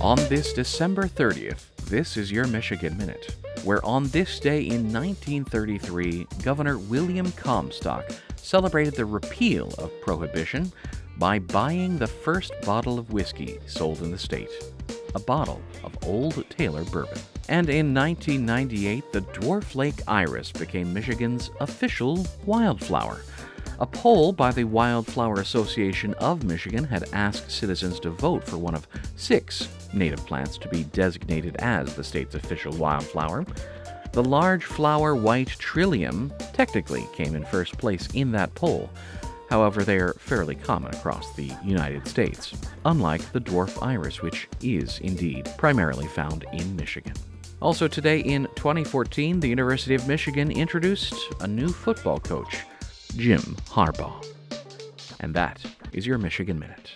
On this December 30th, this is your Michigan Minute, where on this day in 1933, Governor William Comstock celebrated the repeal of prohibition by buying the first bottle of whiskey sold in the state a bottle of Old Taylor bourbon. And in 1998, the dwarf lake iris became Michigan's official wildflower. A poll by the Wildflower Association of Michigan had asked citizens to vote for one of six native plants to be designated as the state's official wildflower. The large flower white trillium technically came in first place in that poll. However, they are fairly common across the United States, unlike the dwarf iris, which is indeed primarily found in Michigan. Also, today in 2014, the University of Michigan introduced a new football coach, Jim Harbaugh. And that is your Michigan Minute.